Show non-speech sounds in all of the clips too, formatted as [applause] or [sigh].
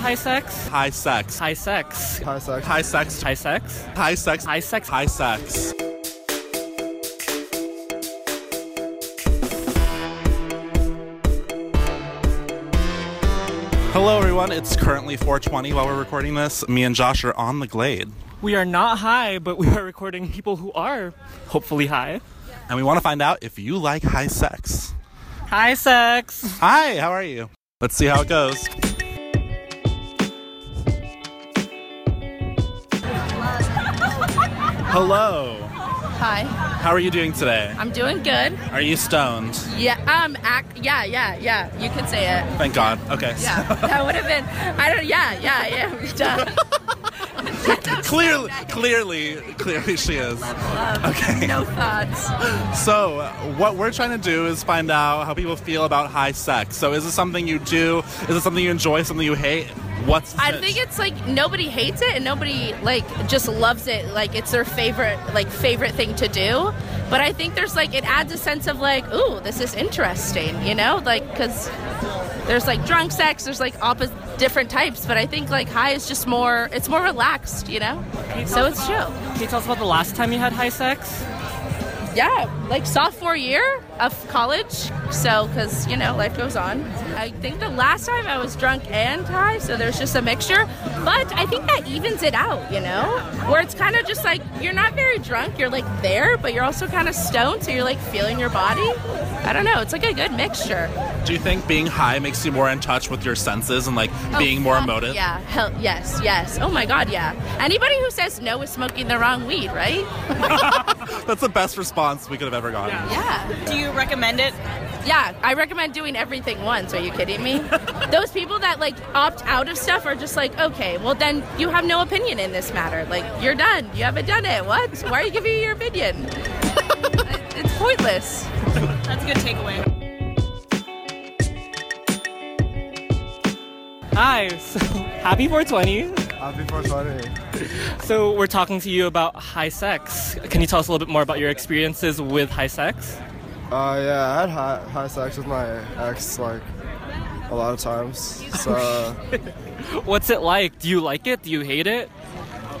High sex. High sex. High sex. High sex. High sex. High sex. High sex. High sex. High sex. Hello, everyone. It's currently 4:20 while we're recording this. Me and Josh are on the Glade, We are not high, but we are recording people who are hopefully high. and we want to find out if you like high sex. High sex. Hi, how are you? Let's see how it goes. Hello. Hi, How are you doing today? I'm doing good. Are you stoned? Yeah, um, act, yeah, yeah, yeah. You could say it. Thank God. Okay. Yeah, that would have been. I don't. Yeah, yeah, yeah. [laughs] Duh. [laughs] clearly, clearly, clearly, she is. Okay. No thoughts. So, what we're trying to do is find out how people feel about high sex. So, is it something you do? Is it something you enjoy? Something you hate? What's the I pitch? think it's like nobody hates it and nobody like just loves it. Like it's their favorite, like favorite thing to do. But I think there's like it adds a sense of like, ooh, this is interesting. You know, like because there's like drunk sex. There's like opposite different types. But I think like high is just more. It's more relaxed. You know. So it's chill. Can you tell us about the last time you had high sex? Yeah, like sophomore year of college. So, because, you know, life goes on. I think the last time I was drunk and high, so there's just a mixture. But I think that evens it out, you know? Where it's kind of just like you're not very drunk, you're like there, but you're also kind of stoned, so you're like feeling your body. I don't know, it's like a good mixture. Do you think being high makes you more in touch with your senses and like oh, being more fuck emotive? Yeah, hell, yes, yes. Oh my god, yeah. Anybody who says no is smoking the wrong weed, right? [laughs] That's the best response we could have ever gotten. Yeah. Do you recommend it? Yeah, I recommend doing everything once. Are you kidding me? [laughs] Those people that like opt out of stuff are just like, okay, well then you have no opinion in this matter. Like you're done. You haven't done it. What? Why are you giving me your opinion? [laughs] it's pointless. That's a good takeaway. Hi. So, [laughs] happy 420. Happy 420. So we're talking to you about high sex. Can you tell us a little bit more about your experiences with high sex? Uh, yeah, I had high, high sex with my ex like a lot of times. So [laughs] What's it like? Do you like it? Do you hate it?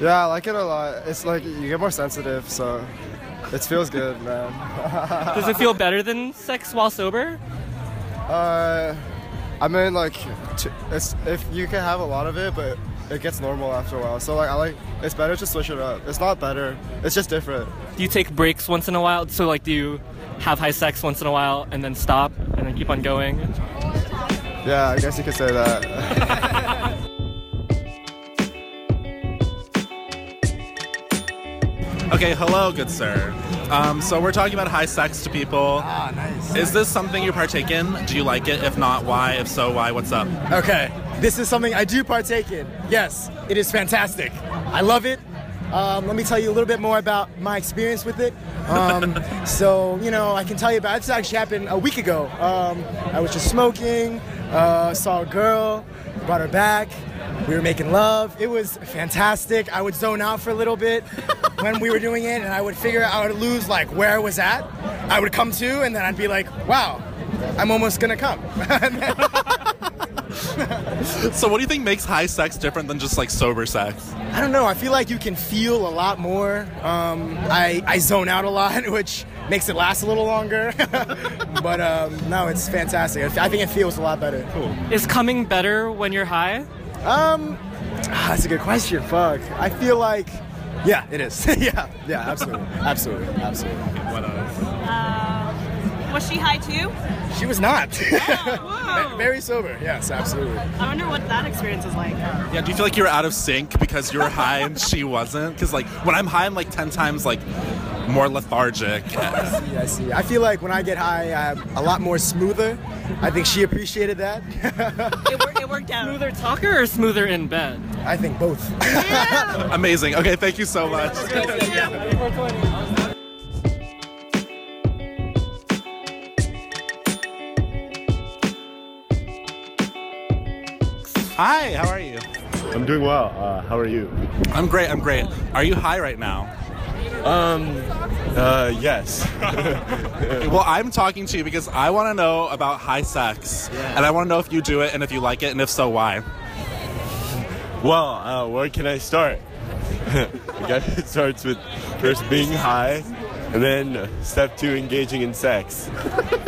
yeah, I like it a lot. It's like you get more sensitive, so it feels good, man. [laughs] Does it feel better than sex while sober? Uh, I mean, like, t- it's if you can have a lot of it, but it gets normal after a while. So like, I like it's better to switch it up. It's not better. It's just different. Do you take breaks once in a while? So like, do you have high sex once in a while and then stop and then keep on going? Yeah, I guess you could say that. [laughs] Okay, hello, good sir. Um, so we're talking about high sex to people. Ah, nice. Is this something you partake in? Do you like it? If not, why? If so, why? What's up? Okay, this is something I do partake in. Yes, it is fantastic. I love it. Um, let me tell you a little bit more about my experience with it. Um, [laughs] so, you know, I can tell you about this actually happened a week ago. Um, I was just smoking, uh, saw a girl, brought her back. We were making love. It was fantastic. I would zone out for a little bit [laughs] when we were doing it, and I would figure out, I would lose like where I was at. I would come to, and then I'd be like, wow, I'm almost gonna come. [laughs] So, what do you think makes high sex different than just like sober sex? I don't know. I feel like you can feel a lot more. Um, I, I zone out a lot, [laughs] which makes it last a little longer. but um, no, it's fantastic. I I think it feels a lot better. Cool. Is coming better when you're high? Um, ah, that's a good question. Fuck. I feel like, yeah, it is. [laughs] yeah, yeah, absolutely, absolutely, absolutely. What else? Uh, was she high too? She was not. [laughs] Whoa. Very sober. Yes, absolutely. I wonder what that experience is like. Yeah, do you feel like you were out of sync because you were high and she wasn't? Because like when I'm high, I'm like ten times like more lethargic. [laughs] I see. I see. I feel like when I get high, I'm a lot more smoother. I think she appreciated that. [laughs] It, wor- it worked out. Smoother talker or smoother in bed? I think both. [laughs] Amazing. Okay, thank you so much. Hi, how are you? I'm doing well. Uh, how are you? I'm great. I'm great. Are you high right now? Um, uh, yes. [laughs] Well, I'm talking to you because I want to know about high sex, and I want to know if you do it and if you like it, and if so, why. Well, uh, where can I start? [laughs] I guess it starts with first being high, and then step two, engaging in sex.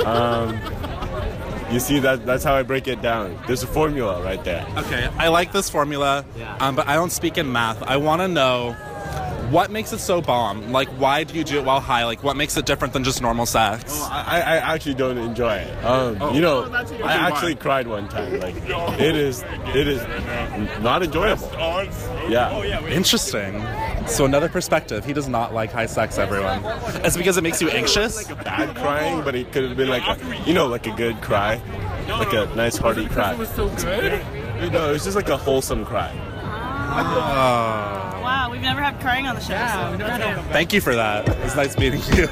Um, you see, that that's how I break it down. There's a formula right there. Okay, I like this formula, um, but I don't speak in math. I want to know what makes it so bomb. Like, why do you do it while high? Like, what makes it different than just normal sex? I, I actually don't enjoy it. Um, you know, I actually cried one time. Like, it is, it is not enjoyable. Yeah. Interesting. So another perspective. He does not like high sex. Everyone. It's because it makes you anxious. Like a Bad crying, but it could have been like a, you know, like a good cry, like a nice hearty cry. It was so good. No, it was just like a wholesome cry. Wow, we've never had crying on the show. so that's good. Thank you for that. It's nice meeting you.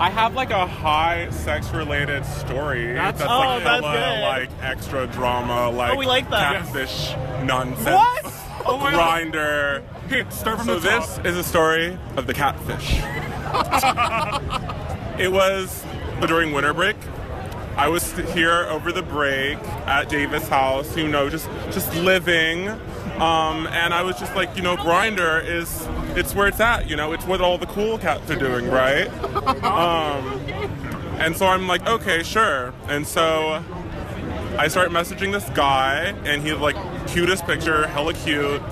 I have like a high sex related story. That's, oh, like that's hella, good. like extra drama, like oh, we like that. catfish nonsense. What? [laughs] Oh my God. [laughs] Start from So the top. this is a story of the catfish. [laughs] it was during winter break. I was here over the break at Davis House, you know, just just living. Um, and I was just like, you know, Grindr is it's where it's at, you know, it's what all the cool cats are doing, right? [laughs] Um, and so I'm like, okay, sure. And so I start messaging this guy, and he's like cutest picture, hella cute.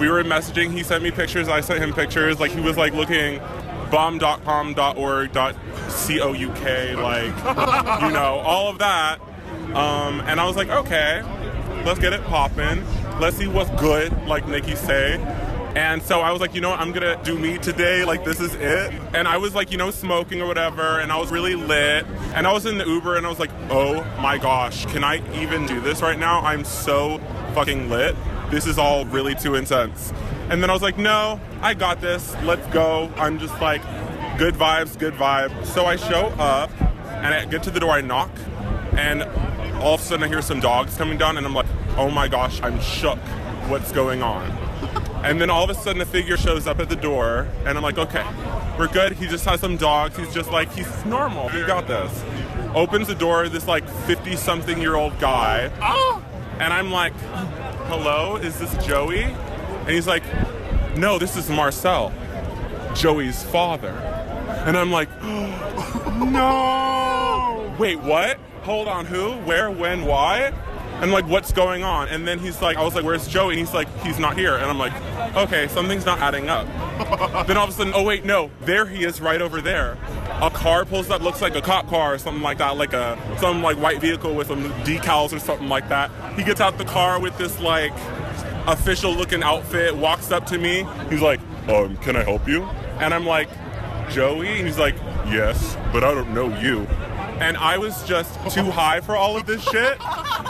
We were messaging. He sent me pictures. I sent him pictures. Like he was like looking bomb.com.org c-o-u-k like you know all of that um, and i was like okay let's get it popping let's see what's good like nikki say and so i was like you know what i'm gonna do me today like this is it and i was like you know smoking or whatever and i was really lit and i was in the uber and i was like oh my gosh can i even do this right now i'm so fucking lit this is all really too intense and then i was like no i got this let's go i'm just like good vibes, good vibe. So I show up and I get to the door, I knock, and all of a sudden I hear some dogs coming down, and I'm like, oh my gosh, I'm shook. What's going on? [laughs] And then all of a sudden a figure shows up at the door, and I'm like, okay, we're good. He just has some dogs. He's just like, he's normal. He got this. Opens the door, this like 50 something year old guy. Oh. And I'm like, hello, is this Joey? And he's like, no, this is Marcel, Joey's father. And I'm like, [gasps] no. [laughs] Wait, what? Hold on, who? Where? When? Why? And like, what's going on? And then he's like, I was like, where's Joey? And he's like, he's not here. And I'm like, okay, something's not adding up. [laughs] then all of a sudden, oh wait, no, there he is, right over there. A car pulls up, looks like a cop car or something like that, like a some like white vehicle with some decals or something like that. He gets out the car with this like official looking outfit, walks up to me. He's like, um, can I help you? And I'm like, Joey? And he's like, yes, but I don't know you. And I was just too high for all of this shit.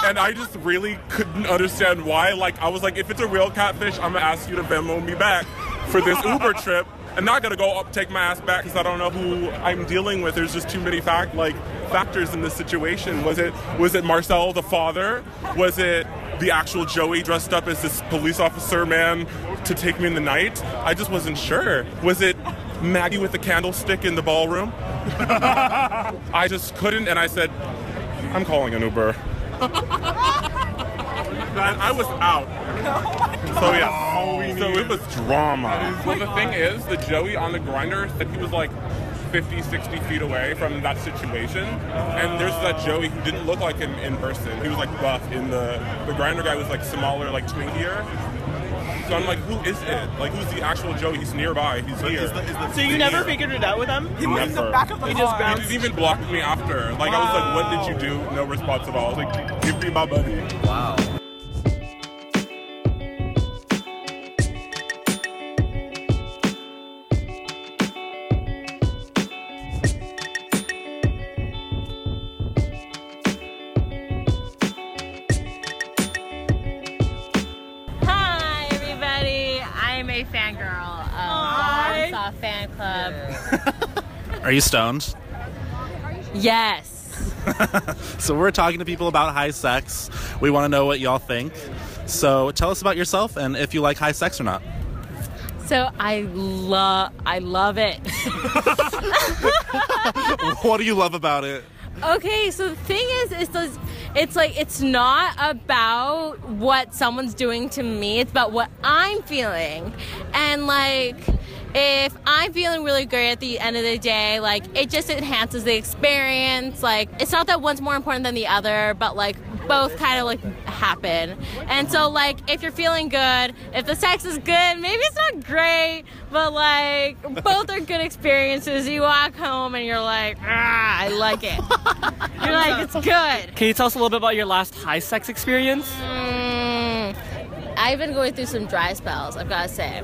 And I just really couldn't understand why. Like, I was like, if it's a real catfish, I'm gonna ask you to Venmo me back for this Uber trip. I'm not gonna go up, take my ass back because I don't know who I'm dealing with. There's just too many fact like factors in this situation. Was it was it Marcel the father? Was it the actual Joey dressed up as this police officer man to take me in the night? I just wasn't sure. Was it Maggie with the candlestick in the ballroom? [laughs] I just couldn't, and I said, I'm calling an Uber. and I was out. So yeah, so it was drama. Well, the thing is, the Joey on the Grindr said he was like 50, 60 feet away from that situation. And there's that Joey who didn't look like him in person. He was like buff in the, the Grindr guy was like smaller, like twinkier. So I'm like, who is it? Like, who's the actual Joey? He's nearby. He's here. So you never figured it out with him? He Never. was in the back of the he car. just bounced. He even blocked me after. Like I was like, "What did you do?" No response at all. I was like, "Give me my money." Wow. Fan Club. [laughs] Are you stoned? Yes. [laughs] So we're talking to people about high sex. We want to know what y'all think. So tell us about yourself and if you like high sex or not. So I love I love it. [laughs] what do you love about it? Okay, so the thing is, is this, it's like it's not about what someone's doing to me. It's about what I'm feeling, and like if I'm feeling really great at the end of the day, like it just enhances the experience. Like it's not that one's more important than the other, but like both kind of like happen. And so like if you're feeling good, if the sex is good, maybe it's not great, but like both are good experiences. You walk home and you're like, ah, I like it. [laughs] You're like, it's good. Can you tell us a little bit about your last high sex experience? Mm, I've been going through some dry spells, I've got to say.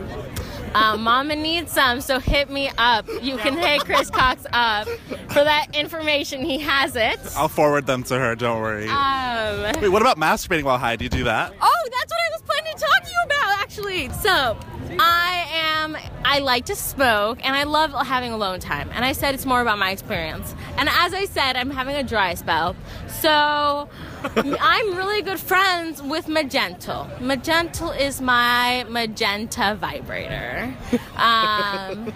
Um, Mama needs some, so hit me up. You can hit Chris Cox up for that information. He has it. I'll forward them to her. Don't worry. Um, Wait, what about masturbating while high? Do you do that? Oh, that's what I was planning to talk to you about, actually. So, I am, I like to smoke and I love having alone time. And I said it's more about my experience. And as I said, I'm having a dry spell. So, [laughs] I'm really good friends with Magental. Magental is my magenta vibrator. Um,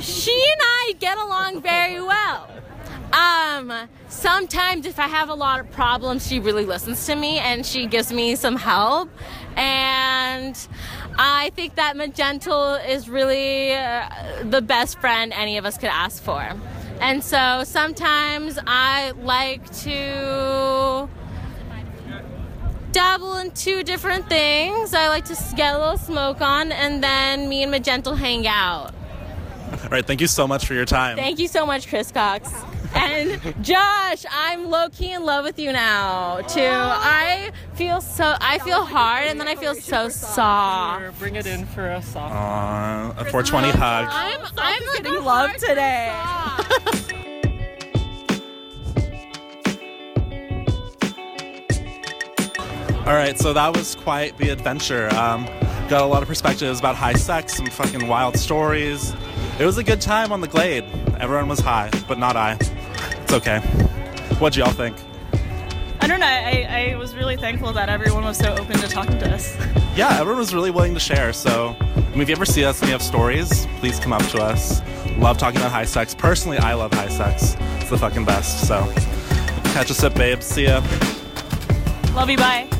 she and I get along very well. Um, sometimes if I have a lot of problems, she really listens to me and she gives me some help. And I think that Magental is really uh, the best friend any of us could ask for. And so sometimes I like to dabble in two different things. I like to get a little smoke on, and then me and Magental hang out. All right. Thank you so much for your time. Thank you so much, Chris Cox. And Josh, I'm low key in love with you now too. I feel so I feel hard and then I feel so soft. Bring it in for a soft. Aw, a 420 hug. I'm I'm like Getting love today. [laughs] All right, so that was quite the adventure. Um, got a lot of perspectives about high sex, some fucking wild stories. It was a good time on the Glade. Everyone was high, but not I. It's okay. What'd y'all think? I don't know. I, I was really thankful that everyone was so open to talking to us. [laughs] Yeah, everyone was really willing to share. So, I mean, if you ever see us and you have stories, please come up to us. Love talking about high sex. Personally, I love high sex. It's the fucking best. So, catch us up, babes. See ya. Love you. Bye.